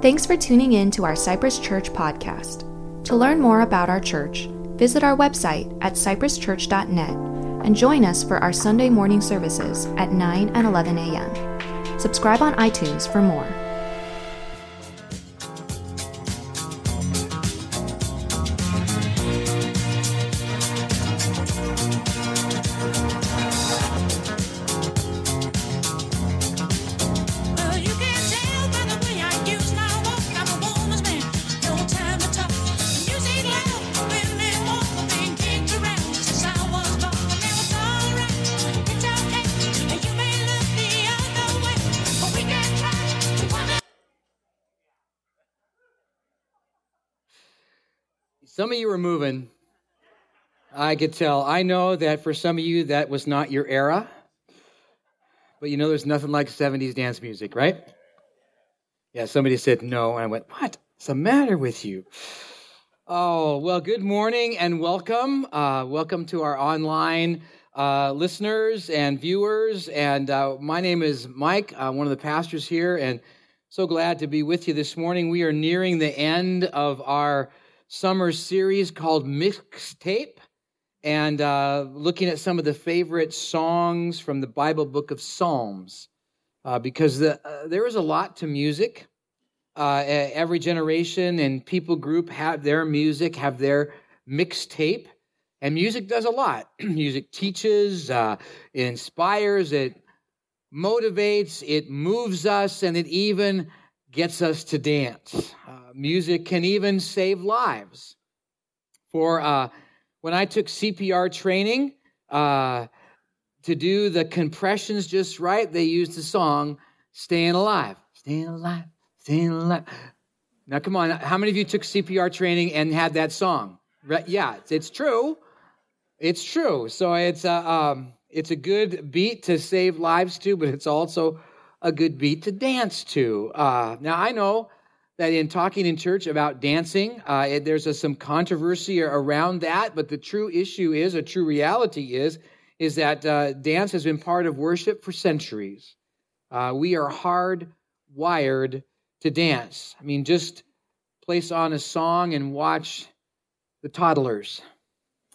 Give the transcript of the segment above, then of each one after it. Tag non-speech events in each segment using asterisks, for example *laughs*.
Thanks for tuning in to our Cypress Church podcast. To learn more about our church, visit our website at cypresschurch.net and join us for our Sunday morning services at 9 and 11 a.m. Subscribe on iTunes for more. Were moving. I could tell. I know that for some of you, that was not your era. But you know, there's nothing like 70s dance music, right? Yeah, somebody said no. And I went, What's the matter with you? Oh, well, good morning and welcome. Uh, welcome to our online uh, listeners and viewers. And uh, my name is Mike, uh, one of the pastors here, and so glad to be with you this morning. We are nearing the end of our summer series called Mixtape and uh, looking at some of the favorite songs from the Bible book of Psalms, uh, because the, uh, there is a lot to music. Uh, every generation and people group have their music, have their mixtape, and music does a lot. *clears throat* music teaches, uh, it inspires, it motivates, it moves us, and it even gets us to dance. Uh, music can even save lives. For uh, when I took CPR training uh, to do the compressions just right, they used the song "Staying Alive." Staying alive, staying alive. Now, come on, how many of you took CPR training and had that song? Yeah, it's, it's true. It's true. So it's a um, it's a good beat to save lives to, but it's also a good beat to dance to. Uh, now I know that in talking in church about dancing, uh, it, there's a, some controversy around that, but the true issue is, a true reality is, is that uh, dance has been part of worship for centuries. Uh, we are hardwired to dance. I mean, just place on a song and watch the toddlers.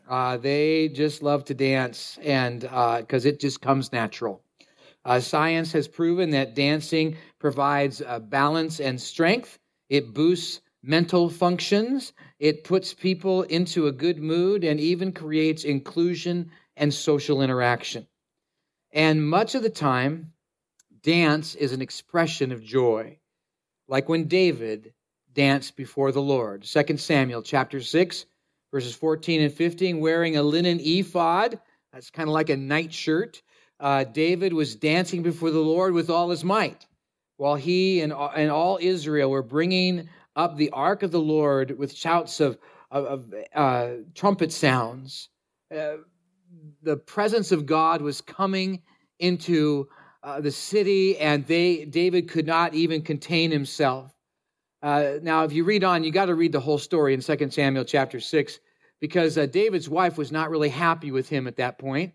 Uh, they just love to dance, and because it just comes natural. Uh, science has proven that dancing provides uh, balance and strength. It boosts mental functions. It puts people into a good mood and even creates inclusion and social interaction. And much of the time, dance is an expression of joy, like when David danced before the Lord. 2 Samuel chapter 6, verses 14 and 15, wearing a linen ephod. That's kind of like a nightshirt. Uh, David was dancing before the Lord with all his might, while he and, and all Israel were bringing up the ark of the Lord with shouts of, of, of uh, trumpet sounds. Uh, the presence of God was coming into uh, the city, and they David could not even contain himself. Uh, now, if you read on, you got to read the whole story in 2 Samuel chapter 6, because uh, David's wife was not really happy with him at that point.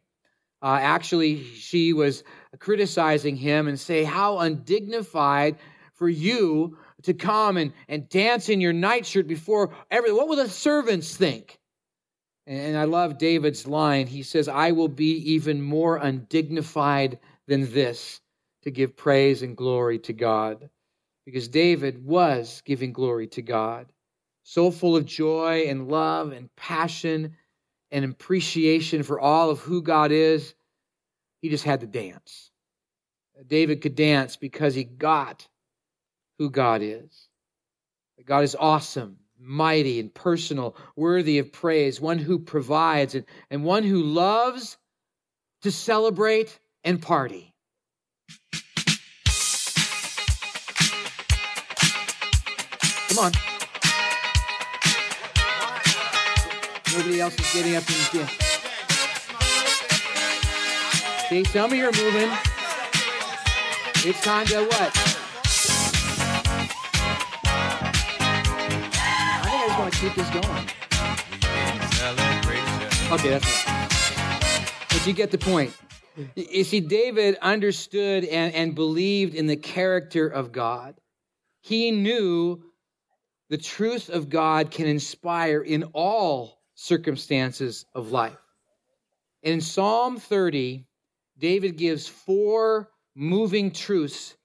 Uh, actually, she was criticizing him and say, How undignified for you to come and, and dance in your nightshirt before everyone. What will the servants think? And I love David's line. He says, I will be even more undignified than this to give praise and glory to God. Because David was giving glory to God, so full of joy and love and passion and appreciation for all of who God is, he just had to dance. David could dance because he got who God is. God is awesome, mighty, and personal, worthy of praise, one who provides, and, and one who loves to celebrate and party. Come on. Nobody else is getting up and dance. See, some of you are moving. It's time to what? I think I just want to keep this going. Okay, that's it. But you get the point. You see, David understood and, and believed in the character of God. He knew the truth of God can inspire in all circumstances of life. In Psalm 30, David gives four moving truths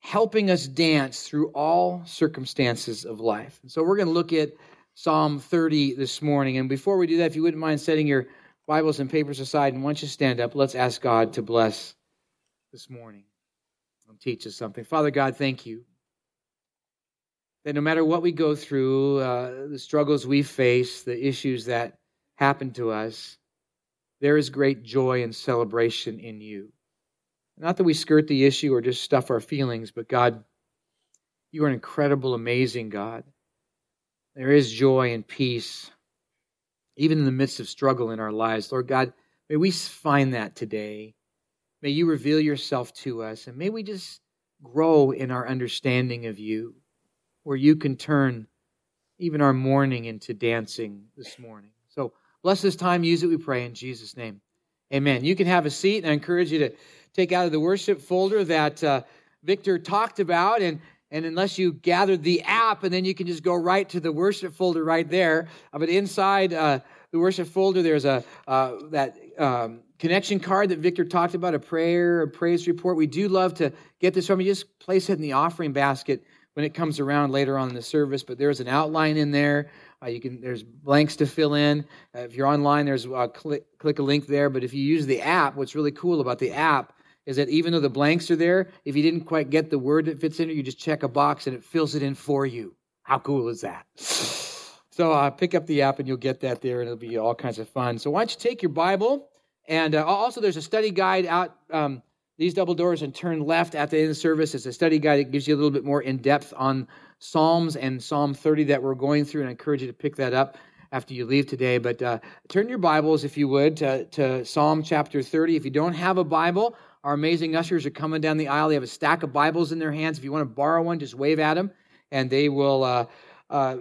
helping us dance through all circumstances of life. So we're going to look at Psalm 30 this morning. And before we do that, if you wouldn't mind setting your Bibles and papers aside, and once you stand up, let's ask God to bless this morning and teach us something. Father God, thank you that no matter what we go through, uh, the struggles we face, the issues that happen to us, there is great joy and celebration in you. Not that we skirt the issue or just stuff our feelings, but God, you are an incredible, amazing God. There is joy and peace, even in the midst of struggle in our lives. Lord God, may we find that today. May you reveal yourself to us, and may we just grow in our understanding of you, where you can turn even our mourning into dancing this morning. So bless this time. Use it, we pray, in Jesus' name. Amen. You can have a seat, and I encourage you to take out of the worship folder that uh, Victor talked about. And, and unless you gathered the app, and then you can just go right to the worship folder right there. But inside uh, the worship folder, there's a uh, that um, connection card that Victor talked about, a prayer, a praise report. We do love to get this from you. Just place it in the offering basket when it comes around later on in the service. But there's an outline in there. Uh, you can there's blanks to fill in. Uh, if you're online, there's uh, click click a link there. But if you use the app, what's really cool about the app is that even though the blanks are there, if you didn't quite get the word that fits in it, you just check a box and it fills it in for you. How cool is that? *sighs* So uh, pick up the app and you'll get that there, and it'll be all kinds of fun. So why don't you take your Bible and uh, also there's a study guide out um, these double doors and turn left at the end of the service. It's a study guide that gives you a little bit more in depth on Psalms and Psalm 30 that we're going through, and I encourage you to pick that up after you leave today. But uh, turn your Bibles, if you would, to, to Psalm chapter 30. If you don't have a Bible, our amazing ushers are coming down the aisle. They have a stack of Bibles in their hands. If you want to borrow one, just wave at them, and they will uh, uh,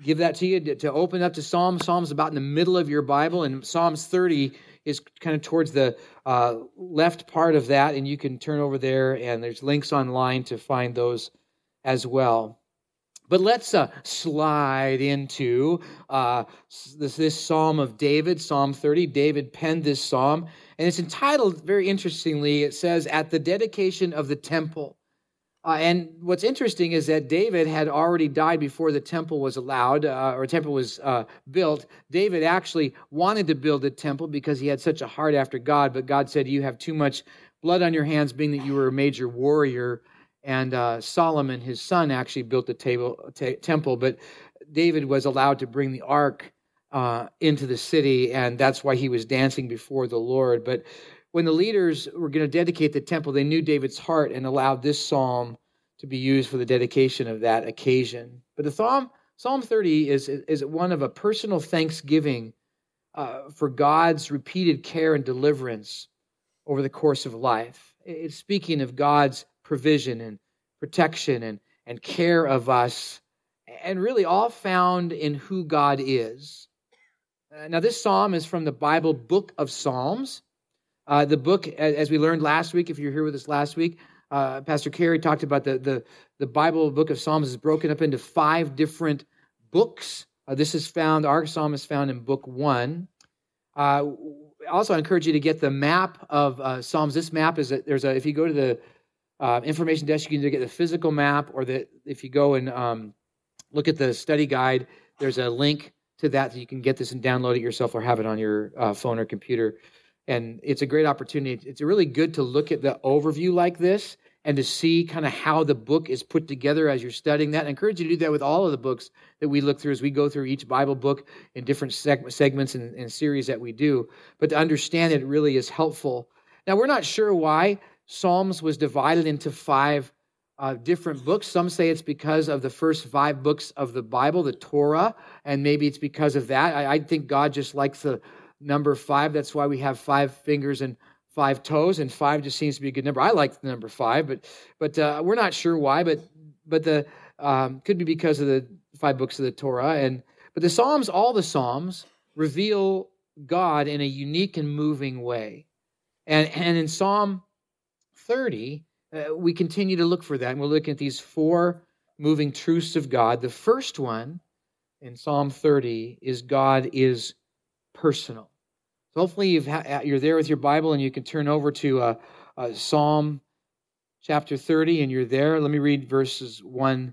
give that to you to, open up to Psalms. Psalms about in the middle of your Bible, and Psalms 30 is kind of towards the uh, left part of that, and you can turn over there, and there's links online to find those as well. But let's uh, slide into uh, this, this Psalm of David, Psalm 30. David penned this psalm, and it's entitled, very interestingly, it says, At the dedication of the temple. Uh, and what's interesting is that David had already died before the temple was allowed, uh, or temple was uh, built. David actually wanted to build a temple because he had such a heart after God, but God said, You have too much blood on your hands, being that you were a major warrior. And uh, Solomon, his son, actually built the table, t- temple, but David was allowed to bring the ark uh, into the city, and that's why he was dancing before the Lord. But when the leaders were going to dedicate the temple, they knew David's heart and allowed this psalm to be used for the dedication of that occasion. But the psalm, Psalm 30 is, is one of a personal thanksgiving uh, for God's repeated care and deliverance over the course of life. It's speaking of God's provision and protection and, and care of us, and really all found in who God is. Uh, now, this psalm is from the Bible book of Psalms. Uh, the book, as we learned last week, if you're here with us last week, uh, Pastor Carey talked about the, the, the Bible book of Psalms is broken up into five different books. Uh, this is found, our psalm is found in book one. Uh, also, I encourage you to get the map of uh, Psalms. This map is a, there's a if you go to the uh, information desk, you can either get the physical map or the if you go and um, look at the study guide, there's a link to that that you can get this and download it yourself or have it on your uh, phone or computer and it's a great opportunity. It's really good to look at the overview like this and to see kind of how the book is put together as you're studying that. I encourage you to do that with all of the books that we look through as we go through each Bible book in different seg- segments and, and series that we do. But to understand it really is helpful. Now, we're not sure why Psalms was divided into five uh, different books. Some say it's because of the first five books of the Bible, the Torah, and maybe it's because of that. I, I think God just likes the number five. That's why we have five fingers and five toes, and five just seems to be a good number. I like the number five, but but uh, we're not sure why. But but the um, could be because of the five books of the Torah, and but the Psalms, all the Psalms reveal God in a unique and moving way, and and in Psalm thirty. uh, we continue to look for that. And we're looking at these four moving truths of God. The first one in Psalm 30 is God is personal. Hopefully you've ha- you're there with your Bible and you can turn over to uh, uh, Psalm chapter 30 and you're there. Let me read verses 1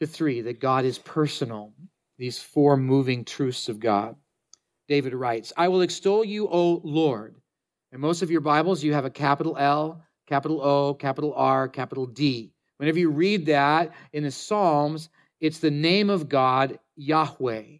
to 3 that God is personal. These four moving truths of God. David writes, I will extol you, O Lord. In most of your Bibles, you have a capital L, capital O, capital R, capital D. Whenever you read that in the Psalms, it's the name of God, Yahweh.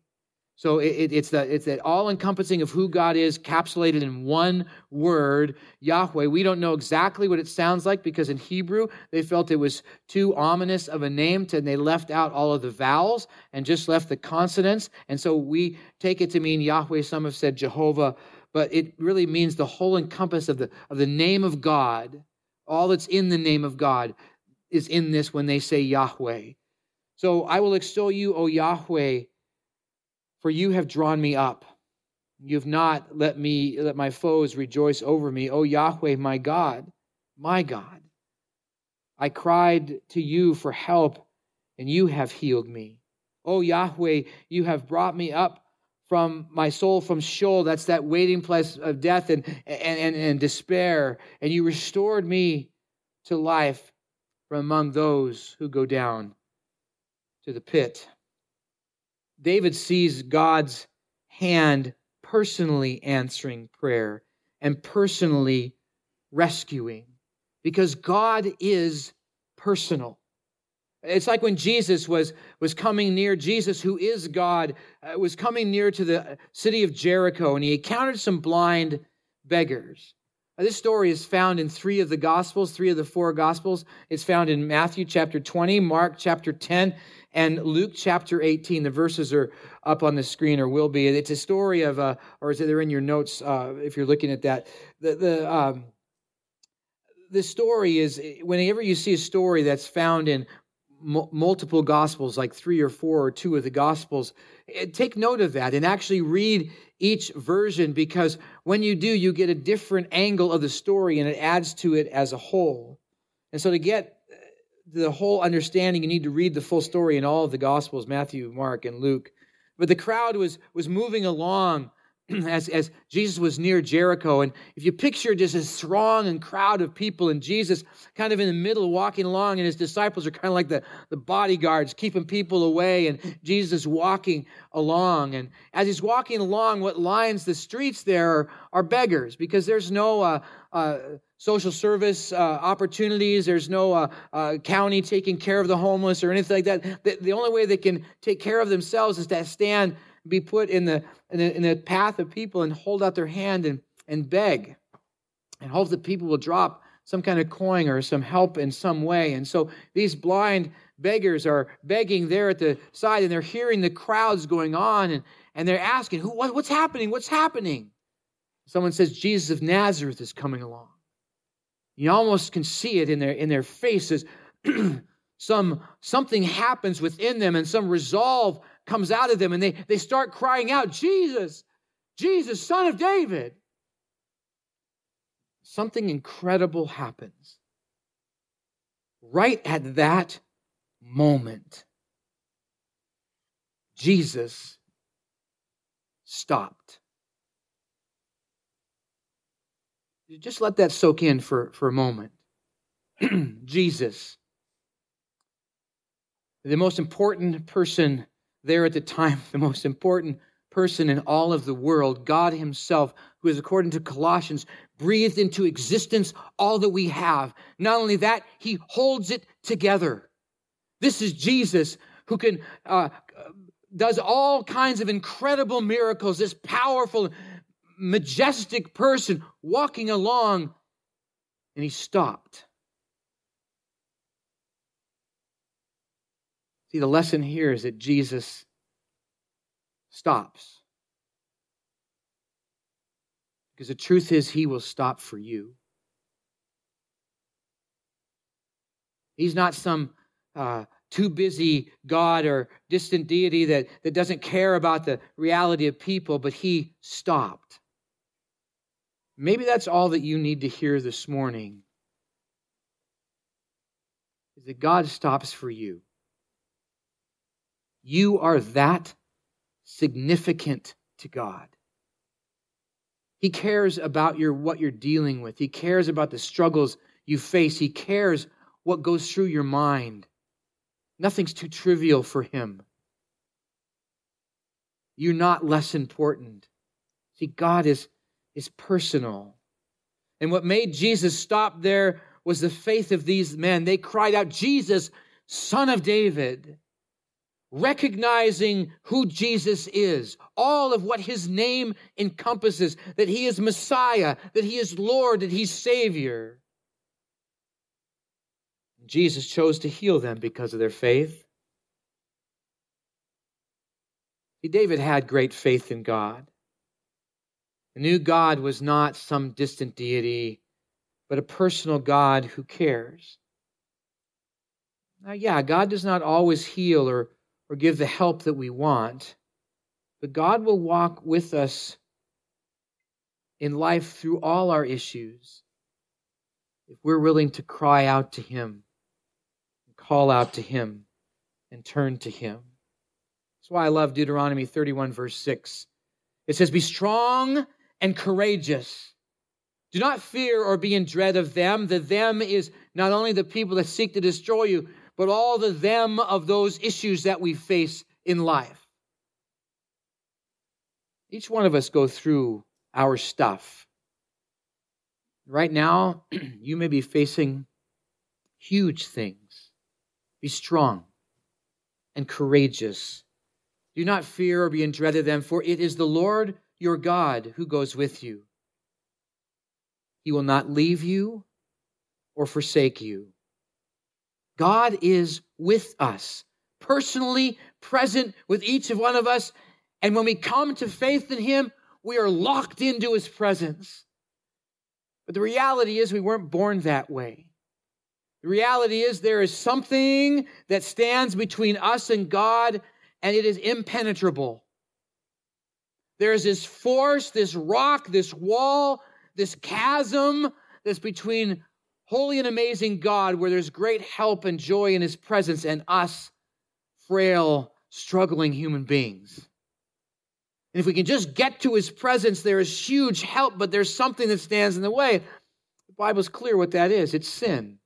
So it, it, it's the it's that all encompassing of who God is, capsulated in one word, Yahweh. We don't know exactly what it sounds like because in Hebrew they felt it was too ominous of a name, to, and they left out all of the vowels and just left the consonants. And so we take it to mean Yahweh. Some have said Jehovah, but it really means the whole encompass of the of the name of God. All that's in the name of God is in this when they say Yahweh. So I will extol you, O Yahweh for you have drawn me up. You have not let me let my foes rejoice over me. O Yahweh, my God, my God. I cried to you for help, and you have healed me. O Yahweh, you have brought me up from my soul from Sheol. That's that waiting place of death and, and, and, and despair. And you restored me to life from among those who go down to the pit. David sees God's hand personally answering prayer and personally rescuing because God is personal. It's like when Jesus was, was coming near, Jesus, who is God, uh, was coming near to the city of Jericho and he encountered some blind beggars. This story is found in three of the Gospels, three of the four Gospels. It's found in Matthew chapter 20, Mark chapter 10, and Luke chapter 18. The verses are up on the screen or will be. It's a story of, uh, or is it they're in your notes uh, if you're looking at that? The, the, um, the story is whenever you see a story that's found in multiple gospels like three or four or two of the gospels. Eh, take note of that and actually read each version because when you do you get a different angle of the story and it adds to it as a whole. And so to get eh, the whole understanding you need to read the full story in all of the gospels matthew mark and luke. But the crowd was was moving along *clears throat* as, as Jesus was near Jericho. And if you picture just a throng and crowd of people and Jesus kind of in the middle walking along and his disciples are kind of like the, the bodyguards keeping people away and Jesus walking along. And as he's walking along, what lines the streets there are, are beggars because there's no uh, uh, social service uh, opportunities. There's no uh, uh, county taking care of the homeless or anything like that. The, the only way they can take care of themselves is to stand be put in the, in the, in the path of people and hold out their hand and, and beg and hope that people will drop some kind of coin or some help in some way. And so these blind beggars are begging there at the side and they're hearing the crowds going on and, and they're asking, Who, what, What's happening? What's happening? Someone says, Jesus of Nazareth is coming along. You almost can see it in their, in their faces. *clears throat* some something happens within them and some resolve comes out of them and they, they start crying out, Jesus, Jesus, son of David. Something incredible happens. Right at that moment, Jesus stopped. Just let that soak in for, for a moment. *clears throat* Jesus, the most important person there at the time, *laughs* the most important person in all of the world, God Himself, who is, according to Colossians, breathed into existence all that we have. Not only that, He holds it together. This is Jesus who can, uh, does all kinds of incredible miracles, this powerful, majestic person walking along, and He stopped. See, the lesson here is that Jesus stops. Because the truth is, he will stop for you. He's not some uh, too busy God or distant deity that, that doesn't care about the reality of people, but he stopped. Maybe that's all that you need to hear this morning is that God stops for you. You are that significant to God. He cares about your what you're dealing with. He cares about the struggles you face. He cares what goes through your mind. Nothing's too trivial for him. You're not less important. See, God is, is personal. And what made Jesus stop there was the faith of these men. They cried out, Jesus, Son of David, recognizing who Jesus is, all of what his name encompasses, that he is Messiah, that he is Lord, that he's Savior. Jesus chose to heal them because of their faith. David had great faith in God. He knew God was not some distant deity, but a personal God who cares. Now, yeah, God does not always heal or, or give the help that we want, but God will walk with us in life through all our issues if we're willing to cry out to Him, call out to Him, and turn to Him. That's why I love Deuteronomy 31, verse 6. It says, Be strong and courageous. Do not fear or be in dread of them. The them is not only the people that seek to destroy you, but all the them of those issues that we face in life. Each one of us go through our stuff. Right now, *clears throat* you may be facing huge things. Be strong and courageous. Do not fear or be in dread of them, for it is the Lord your God who goes with you. He will not leave you or forsake you. God is with us, personally present with each of one of us. And when we come to faith in Him, we are locked into His presence. But the reality is, we weren't born that way. The reality is, there is something that stands between us and God, and it is impenetrable. There is this force, this rock, this wall, this chasm that's between holy and amazing God, where there's great help and joy in His presence, and us, frail, struggling human beings. And if we can just get to His presence, there is huge help, but there's something that stands in the way. The Bible's clear what that is it's sin.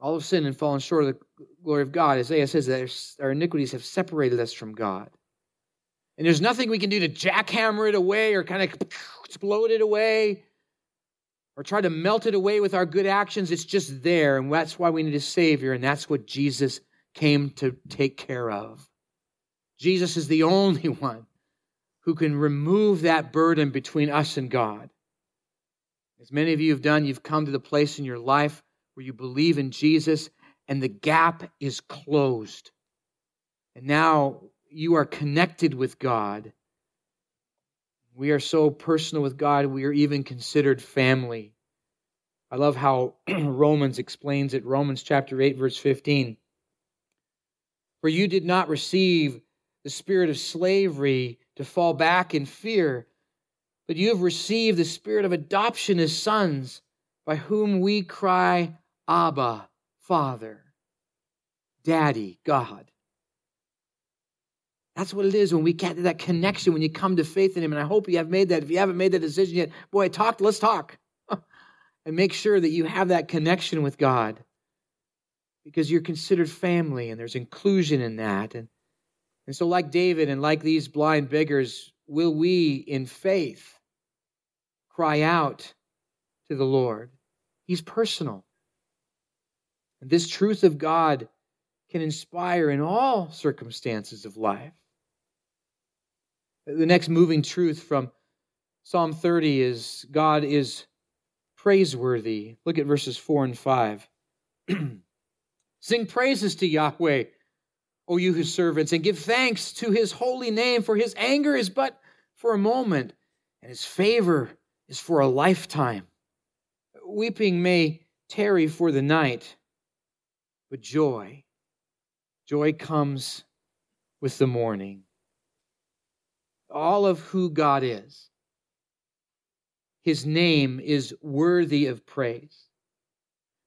All of sin and fallen short of the glory of God. Isaiah says that our iniquities have separated us from God. And there's nothing we can do to jackhammer it away or kind of *sniffs* explode it away or try to melt it away with our good actions. It's just there. And that's why we need a Savior. And that's what Jesus came to take care of. Jesus is the *laughs* only one who can remove that burden between us and God. As many of you have done, you've come to the place in your life where you believe in Jesus and the gap is closed. And now you are connected with God. We are so personal with God, we are even considered family. I love how *clears throat* Romans explains it. Romans chapter 8, verse 15. For you did not receive the spirit of slavery to fall back in fear, but you have received the spirit of adoption as sons, by whom we cry, Abba, Father, Daddy, God. That's what it is when we get that connection, when you come to faith in Him. And I hope you have made that. If you haven't made that decision yet, boy, talk, let's talk. *laughs* and make sure that you have that connection with God. Because you're considered family and there's inclusion in that. And, and so, like David and like these blind beggars, will we in faith cry out to the Lord? He's personal. And this truth of God can inspire in all circumstances of life. The next moving truth from Psalm 30 is God is praiseworthy. Look at verses 4 and 5. *clears throat* Sing praises to Yahweh, O you his servants, and give thanks to his holy name, for his anger is but for a moment, and his favor is for a lifetime. Weeping may tarry for the night, but joy, joy comes with the morning all of who God is. His name is worthy of praise.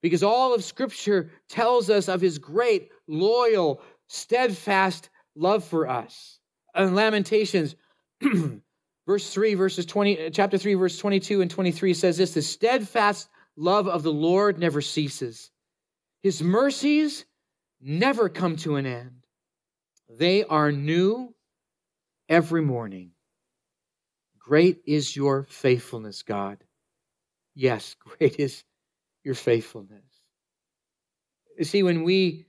Because all of Scripture tells us of his great, loyal, steadfast love for us. In Lamentations, *clears throat* verse 3, verses 20, uh, chapter 3, verse 22 and 23 says this The steadfast love of the Lord never ceases, his mercies never come to an end. They are new every morning. Great is your faithfulness, God. Yes, *laughs* great is your faithfulness. You see, when we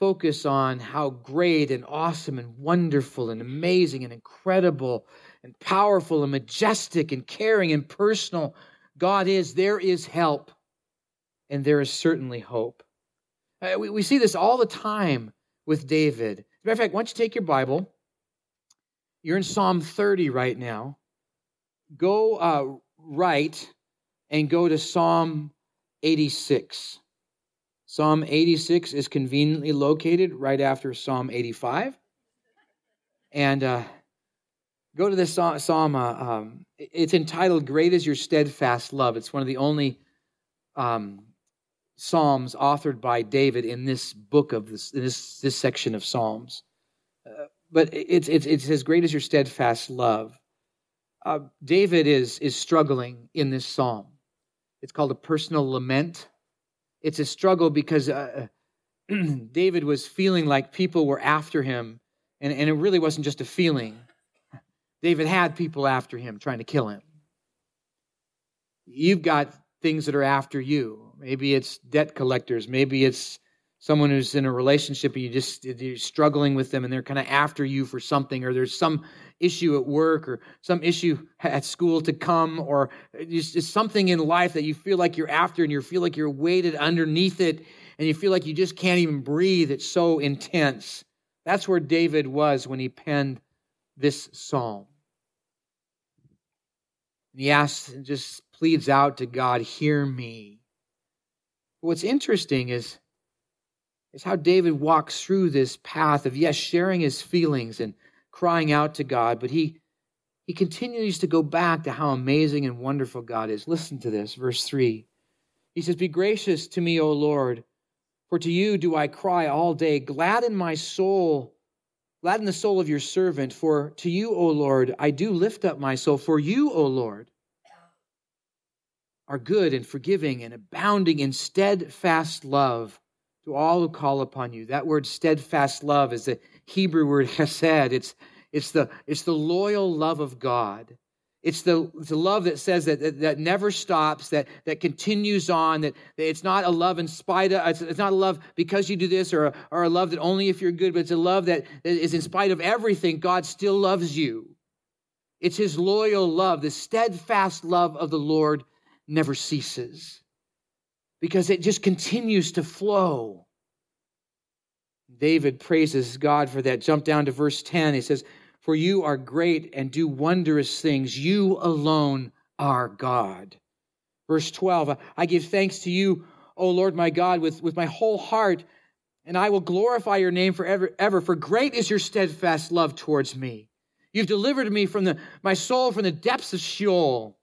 focus on how great and awesome and wonderful and amazing and incredible and powerful and majestic and caring and personal God is, there is help and there is certainly hope. Uh, we, we see this all the time with David. As a matter of fact, why don't you take your Bible? You're in Psalm 30 right now. Go uh, right and go to Psalm 86. Psalm 86 is conveniently located right after Psalm 85. And uh, go to this psalm. Uh, um, it's entitled "Great is Your Steadfast Love." It's one of the only um, psalms authored by David in this book of this this, this section of Psalms. But it's it's it's as great as your steadfast love. Uh, David is is struggling in this psalm. It's called a personal lament. It's a struggle because uh, *clears throat* David was feeling like people were after him, and, and it really wasn't just a feeling. David had people after him trying to kill him. You've got things that are after you. Maybe it's debt collectors. Maybe it's someone who's in a relationship and you just you're struggling with them and they're kind of after you for something or there's some issue at work or some issue at school to come or just, something in life that you feel like you're after and you feel like you're weighted underneath it and you feel like you just can't even breathe. It's so intense. That's where david was when he penned this psalm. And he asks and just pleads out to god hear me. What's interesting is is how David walks through this path of, yes, sharing his feelings and crying out to God, but he, he continues to go back to how amazing and wonderful God is. Listen to this, verse 3. He says, Be gracious to me, O Lord, for to you do I cry all day. Gladden my soul, gladden the soul of your servant, for to you, O Lord, I do lift up my soul. For you, O Lord, are good and forgiving and abounding in steadfast love to all who call upon you. That word steadfast love is the Hebrew word *laughs* hesed. It's, it's, the, it's the loyal love of God. It's the, the love that says that, that, that never stops, that, that continues on, that, that it's not a love in spite of, it's, it's not a love because you do this or, or a love that only if you're good, but it's a love that is in spite of everything, God still loves you. It's his loyal love, the steadfast love of the Lord never ceases because it just continues to flow. David praises God for that. Jump down to verse 10. He says, For you are great and do wondrous things. You alone are God. Verse 12, I give thanks to you, O Lord my God, with, with my whole heart, and I will glorify your name forever, ever, for great is your steadfast love towards me. You've delivered me from the, my soul from the depths of Sheol.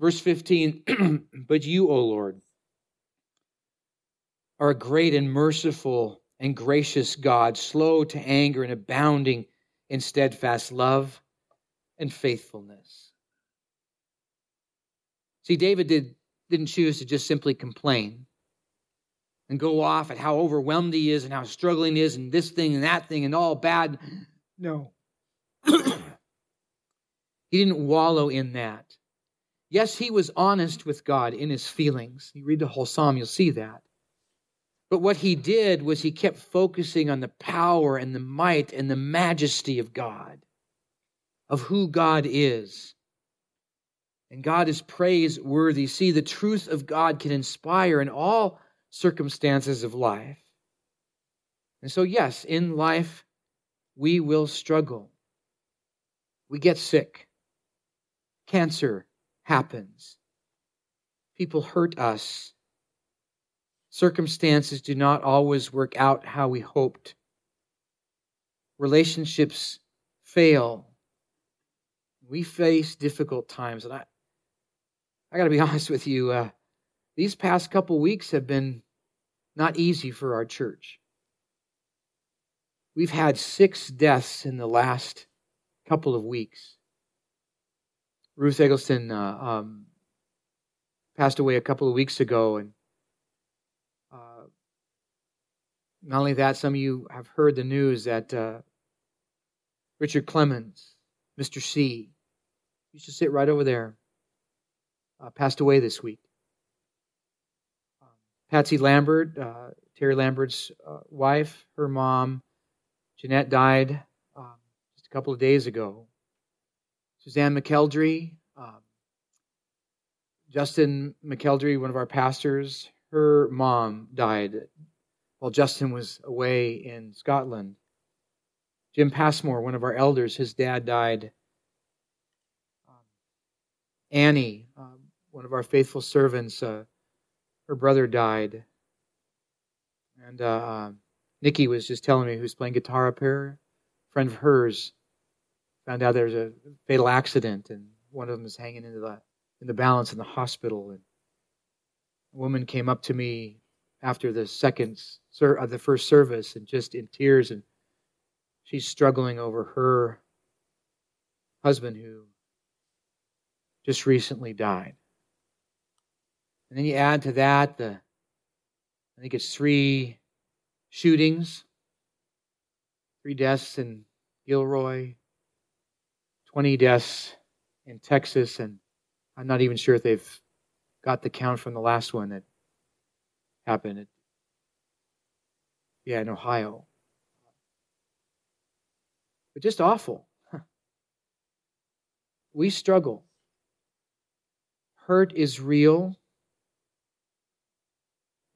Verse 15, *clears throat* but you, O Lord, are a great and merciful and gracious God, slow to anger and abounding in steadfast love and faithfulness. See, David did, didn't choose to just simply complain and go off at how overwhelmed he is and how struggling he is and this thing and that thing and all bad. No. *clears throat* he didn't wallow in that. Yes, he was honest with God in his feelings. You read the whole psalm, you'll see that. But what he did was he kept focusing on the power and the might and the majesty of God, of who God is. And God is praiseworthy. See, the truth of God can inspire in all circumstances of life. And so, yes, in life, we will struggle. We get sick. Cancer happens. People hurt us. Circumstances do not always work out how we hoped. Relationships fail. We face difficult times. And I, I got to be *laughs* honest with you. Uh, these past couple weeks have been not easy for our church. We've had six deaths in the last couple of weeks. Ruth Eggleston uh, um, passed away a couple of weeks ago, and uh, not only that, some of you have heard the news that uh, Richard Clemens, Mr. C, used to sit right over there, uh, passed away this week. Um, Patsy Lambert, uh, Terry Lambert's uh, wife, her mom, Jeanette died um, just a couple of days ago. Suzanne McKeldry, um, Justin McKeldry, one of our pastors, her mom died while Justin was away in Scotland. Jim Passmore, one of our elders, his dad died. Um, Annie, um, one of our faithful servants, uh, her brother died. And uh, uh, Nikki was just telling me who's playing guitar up here, a friend of hers, found out there was a fatal accident and one of them is hanging into the in the balance in the hospital. And a woman came up to me after the second uh, the first service and just in tears and she's struggling over her husband who just recently died. And then you add to that the I think it's three shootings, three deaths in Gilroy, 20 deaths in Texas, and I'm not even sure if they've got the count from the last one that happened. At, yeah, in Ohio. But just awful. We struggle. Hurt is real.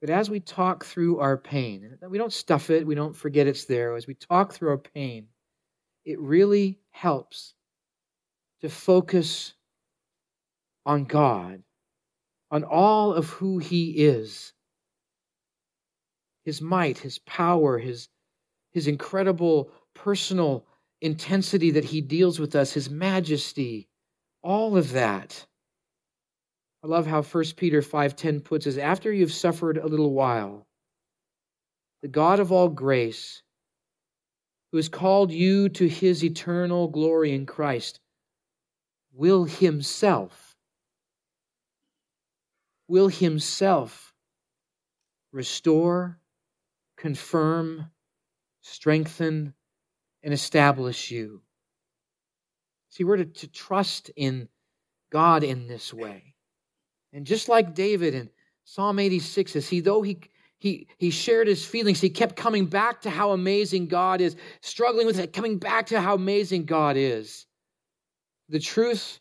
But as we talk through our pain, we don't stuff it, we don't forget it's there. As we talk through our pain, it really helps to focus on God, on all of who He is His might, His power, His, his incredible personal intensity that He deals with us, His majesty, all of that. I love how 1 Peter 5:10 puts us after you've suffered a little while the God of all grace who has called you to his eternal glory in Christ will himself will himself restore confirm strengthen and establish you see we're to, to trust in God in this way and just like David in Psalm 86, as he though he he, he shared his feelings. He kept coming back to how amazing God is, struggling with it, coming back to how amazing God is. The truth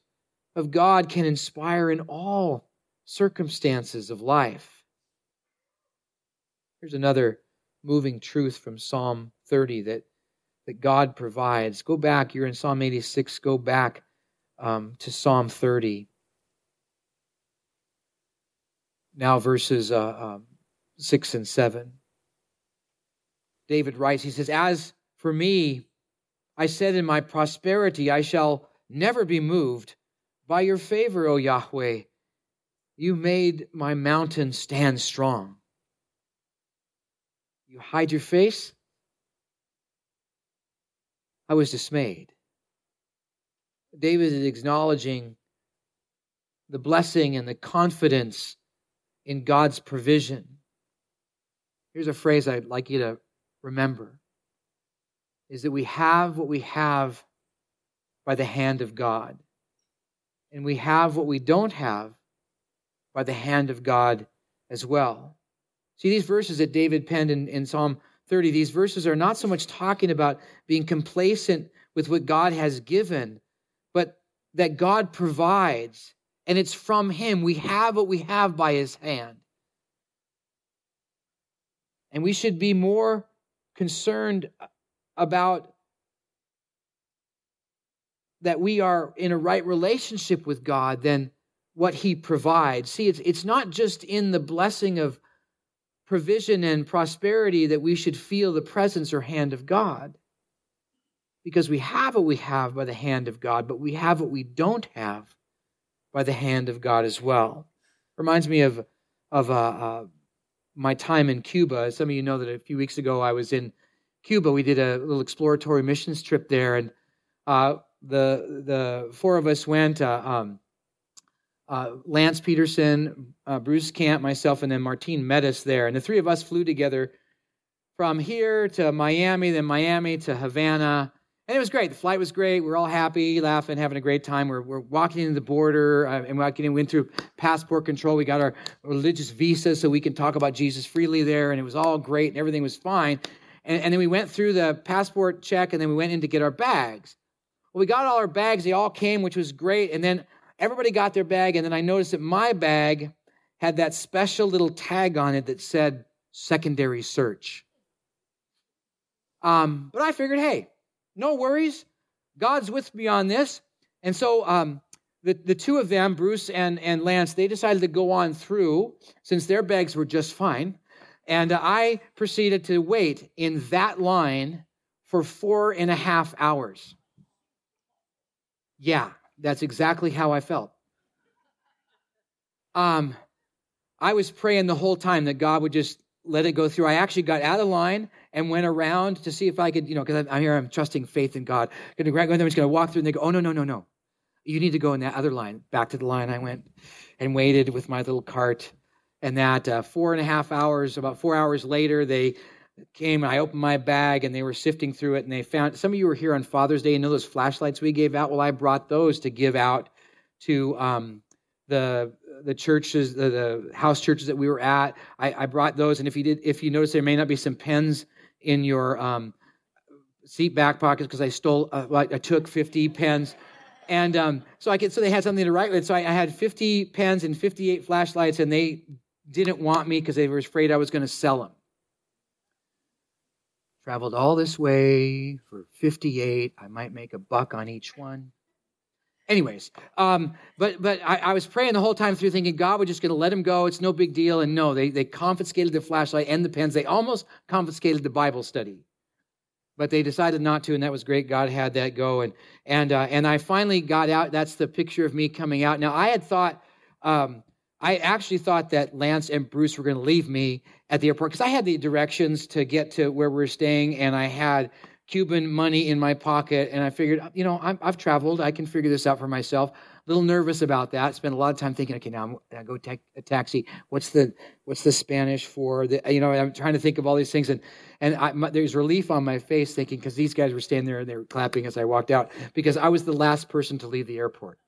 of God can inspire in all circumstances of life. Here's another moving truth from Psalm 30 that, that God provides. Go back, you're in Psalm 86, go back um, to Psalm 30 now verses uh, um, 6 and 7. David writes, he says, As for me, I said in my prosperity, I shall never be moved. By your favor, O Yahweh, you made my mountain stand strong. You hide your face? I was dismayed. David is acknowledging the blessing and the confidence in God's provision. Here's a phrase I'd like you to remember is that we have what we have by the hand of God. And we have what we don't have by the hand of God as well. See, these verses that David penned in, in Psalm 30, these verses are not so much talking about being complacent with what God has given, but that God provides and it's from Him. We have what we have by His hand. And we should be more concerned about that we are in a right relationship with God than what He provides. See, it's, it's not just in the blessing of provision and prosperity that we should feel the presence or hand of God. Because we have what we have by the hand of God, but we have what we don't have by the hand of God as well. Reminds me of of uh, uh, my time in Cuba. Some of you know that a few weeks ago I was in Cuba. We did a little exploratory missions trip there, and uh, the the four of us went. Uh, um, uh, Lance Peterson, uh, Bruce Camp, myself, and then Martine met us there. And the three of us flew together from here to Miami, then Miami to Havana. And it was great. The flight was great. We were all happy, laughing, having a great time. We're, we're walking into the border uh, and walking in, went through passport control. We got our religious visa so we can talk about Jesus freely there. And it was all great and everything was fine. And, and then we went through the passport check and then we went in to get our bags. Well, we got all our bags. They all came, which was great. And then everybody got their bag. And then I noticed that my bag had that special little tag on it that said secondary search. Um, but I figured, hey, no worries. God's with me on this. And so um, the, the two of them, Bruce and, and Lance, they decided to go on through since their bags were just fine. And I proceeded to wait in that line for four and a half hours. Yeah, that's exactly how I felt. Um, I was praying the whole time that God would just let it go through. I actually got out of line and went around to see if I could, you know, because I'm here, I'm trusting faith in God. Going to grab, I'm just going to walk through, and they go, "Oh no, no, no, no! You need to go in that other line." Back to the line I went and waited with my little cart. And that uh, four and a half hours, about four hours later, they came. And I opened my bag, and they were sifting through it, and they found some of you were here on Father's Day. You know those flashlights we gave out. Well, I brought those to give out to um, the the churches, the, the, house churches that we were at. I, I, brought those, and if you did, if you notice, there may not be some pens in your um, seat back pockets because I stole, uh, I took 50 pens. And um, so I could, so they had something to write with. So I, I had 50 pens and 58 flashlights, and they didn't want me because they were afraid I was going to sell them. Traveled all this way for 58. I might make a buck on each one. Anyways, um, but but I, I, was praying the whole time through, thinking God was just going to let him go. It's no big deal. And no, they they confiscated the flashlight and the pens. They almost confiscated the Bible study, but they decided not to, and that was great. God had that go, and and uh, and I finally got out. That's the picture of me coming out. Now I had thought. Um, I actually thought that Lance and Bruce were going to leave me at the airport because I had the directions to get to where we were staying, and I had Cuban money in my pocket, and I figured, you know, i have traveled. I can figure this out for myself. A little nervous about that. Spent a lot of time thinking, okay, now I go take a taxi. What's the what's the Spanish for? The, you know, I'm trying to think of all these things, and and I, my, there's relief on my face thinking because these guys were standing there and they were clapping as I walked out because I was the last person to leave the airport.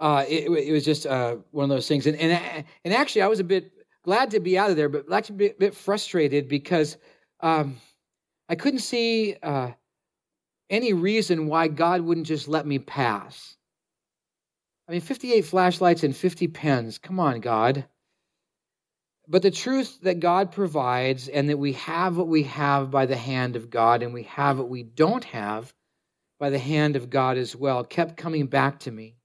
Uh, it, it, was just uh, one of those things, and, and and actually, I was a bit glad to be out of there, but actually a bit, frustrated because. Um, I couldn't see uh, any reason why God wouldn't just let me pass. I mean, 58 flashlights and 50 pens. Come on, God. But the truth that God provides and that we have what we have by the hand of God and we have what we don't have by the hand of God as well kept coming back to me.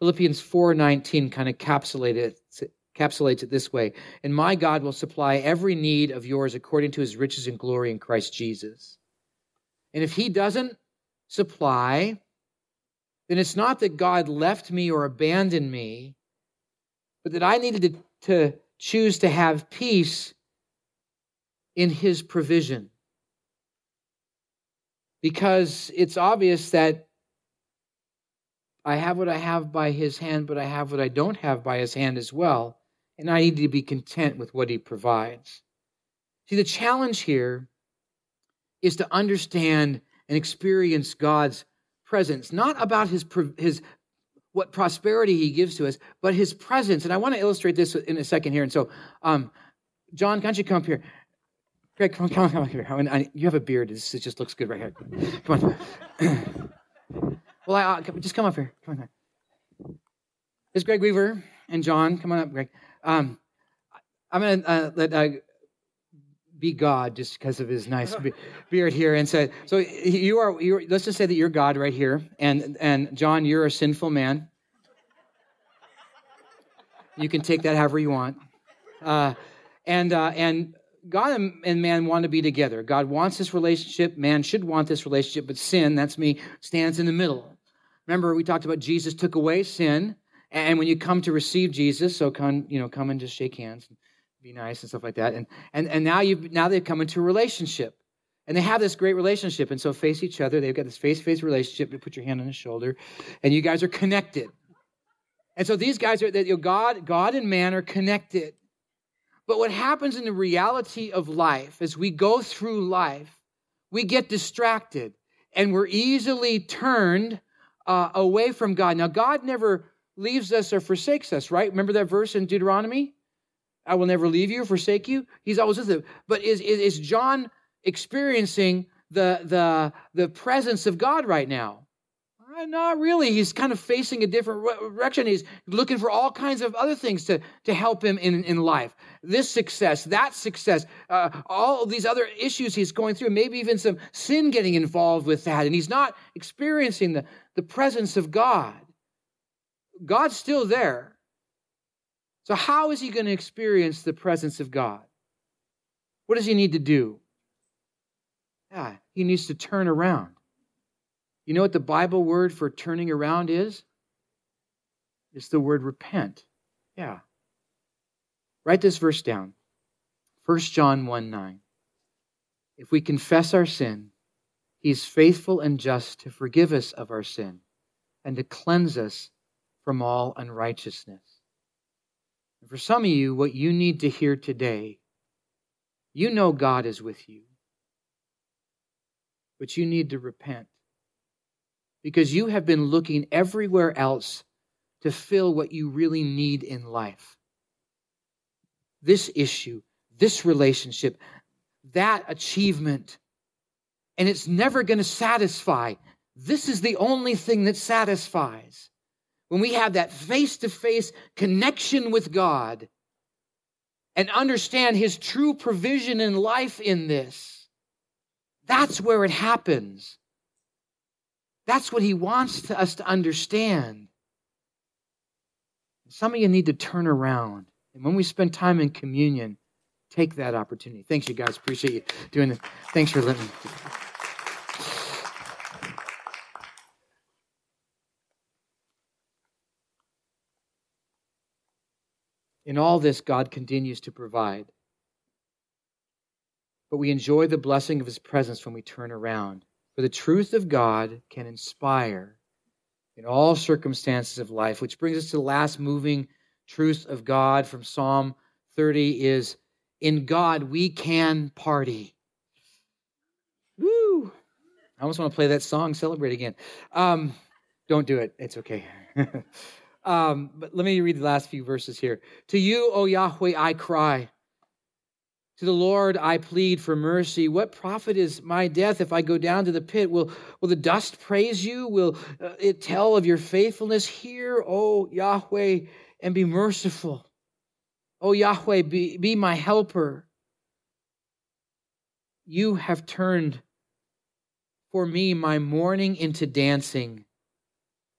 Philippians 4:19 kind of encapsulated it, encapsulates it this way And my God will supply every need of yours according to his riches and glory in Christ Jesus. And if he doesn't supply, then it's not that God left me or abandoned me, but that I needed to, to choose to have peace in his provision. Because it's obvious that I have what I have by his hand, but I have what I don't have by his hand as well and I need to be content with what He provides. See, the challenge here is to understand and experience God's presence, not about His, his what prosperity He gives to us, but His presence. And I want to illustrate this in a second here. And so, um, John, can't you come up here? Greg, come on, come on, come on here. I mean, I, you have a beard. This it just looks good right here. Come on. well, I, just come up here. Come on. Is Greg Weaver and John. Come on up, Greg. Um, I'm going to uh, let uh, be God just because of his nice *laughs* beard here and say, so you are, you let's just say that you're God right here. And, and John, you're a sinful man. You can take that however you want. Uh, and, uh, and God and man want to be together. God wants this relationship. Man should want this relationship, but sin, that's me, stands in the middle. Remember, we talked about Jesus took away sin And when you come to receive Jesus, so come, you know, come and just shake hands and be nice and stuff like that. And and and now you now they've come into a relationship. And they have this great relationship. And so face each other. They've got this face-to-face relationship. You put your hand on his shoulder, and you guys are connected. And so these guys are that you know, God, God and man are connected. But what happens in the reality of life as we go through life, we get distracted and we're easily turned uh, away from God. Now, God never leaves us or forsakes us, right? Remember that verse in Deuteronomy? I will never leave you or forsake you. He's always with us. But is, is, is John experiencing the, the, the presence of God right now? Uh, Not really. He's kind of facing a different direction. He's looking for all kinds of other things to, to help him in, in life. This success, that success, uh, all these other issues he's going through, maybe even some sin getting involved with that. And he's not experiencing the, the presence of God. God's still there. So, how is he going to experience the presence of God? What does he need to do? Yeah, he needs to turn around. You know what the Bible word for turning around is? It's the word repent. Yeah. Write this verse down 1 John 1 9. If we confess our sin, he's faithful and just to forgive us of our sin and to cleanse us from all unrighteousness. And for some of you, what you need to hear today, you know God is with you, but you need to repent because you have been looking everywhere else to fill what you really need in life. This issue, this relationship, that achievement, and it's never going to satisfy. This is the only thing that satisfies. When we have that face to face connection with God and understand His true provision in life in this, that's where it happens. That's what he wants to, us to understand. Some of you need to turn around. And when we spend time in communion, take that opportunity. Thanks, you guys. Appreciate you doing this. Thanks for letting me. In all this, God continues to provide. But we enjoy the blessing of his presence when we turn around. For the truth of God can inspire in all circumstances of life, which brings us to the last moving truth of God from Psalm 30 is in God we can party. Woo! I almost want to play that song, celebrate again. Um, don't do it. It's okay. *laughs* um, but let me read the last few verses here. To you, O Yahweh, I cry. To the Lord I plead for mercy. What profit is my death if I go down to the pit? Will, will the dust praise you? Will uh, it tell of your faithfulness? Hear, O Yahweh, and be merciful. O Yahweh, be, be my helper. You have turned for me my mourning into dancing.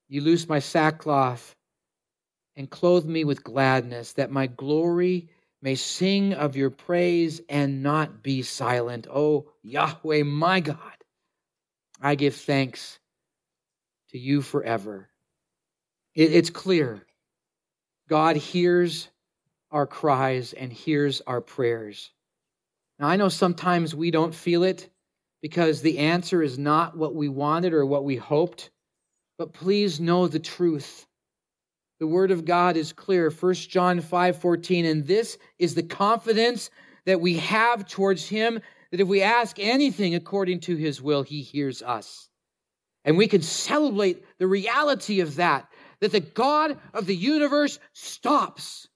You loose my sackcloth and clothe me with gladness, that my glory may sing of your praise and not be silent. O Yahweh, my God, I give thanks to you forever. It's clear God hears our cries and hears our prayers. Now, I know sometimes we don't feel it because the answer is not what we wanted or what we hoped, but please know the truth. The word of God is clear. 1 John 5:14 and this is the confidence that we have towards him that if we ask anything according to his will he hears us. And we can celebrate the reality of that that the God of the universe stops.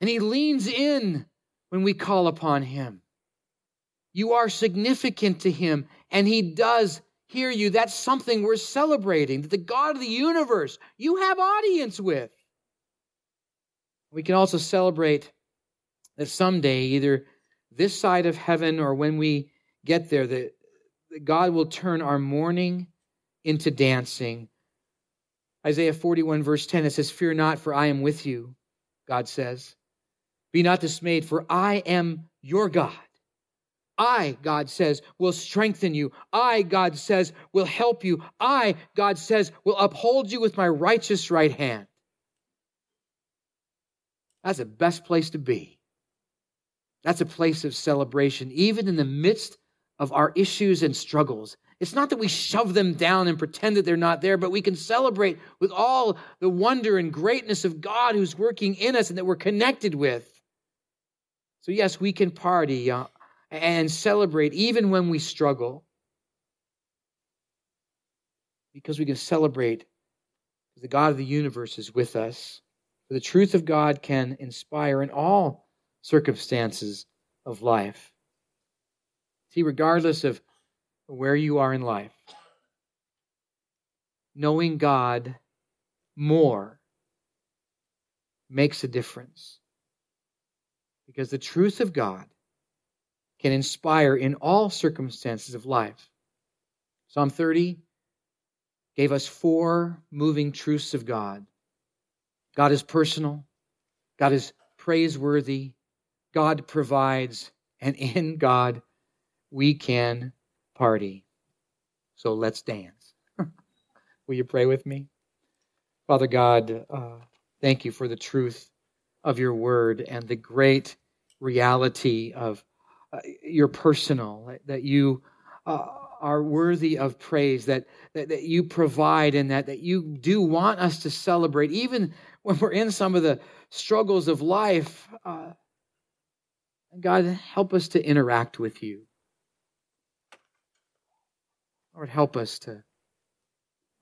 And he leans in when we call upon him. You are significant to him and he does hear you, that's something we're celebrating. That the God of the universe you have audience with. We can also celebrate that someday, either this side of heaven or when we get there, that that God will turn our mourning into dancing. Isaiah 41, verse 10, it says, Fear not, for I am with you, God says. Be not dismayed, for I am your God. I, God says, will strengthen you. I, God says, will help you. I, God says, will uphold you with my righteous right hand. That's the best place to be. That's a place of celebration, even in the midst of our issues and struggles. It's not that we shove them down and pretend that they're not there, but we can celebrate with all the wonder and greatness of God who's working in us and that we're connected with. So, yes, we can party and celebrate even when we struggle because we can celebrate because the God of the universe is with us. For the truth of God can inspire in all circumstances of life. See, regardless of where you are in life, knowing God more makes a difference. Because the truth of God can inspire in all circumstances of life. Psalm 30 gave us four moving truths of God God is personal, God is praiseworthy, God provides, and in God we can party. So let's dance. *laughs* Will you pray with me? Father God, uh, thank you for the truth of your word and the great reality of uh, your personal, that you uh, are worthy of praise, that, that, that you provide, and that, that you do want us to celebrate, even when we're in some of the struggles of life. Uh, God, help us to interact with you. Lord, help us to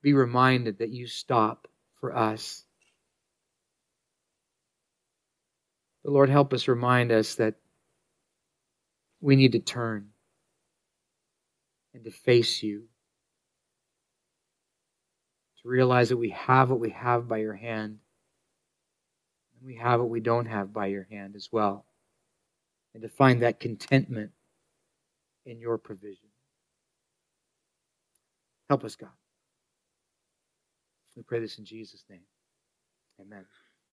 be reminded that you stop for us. The Lord, help us remind us that we need to turn and to face you. To realize that we have what we have by your hand, and we have what we don't have by your hand as well. And to find that contentment in your provision. Help us, God. We pray this in Jesus' name. Amen.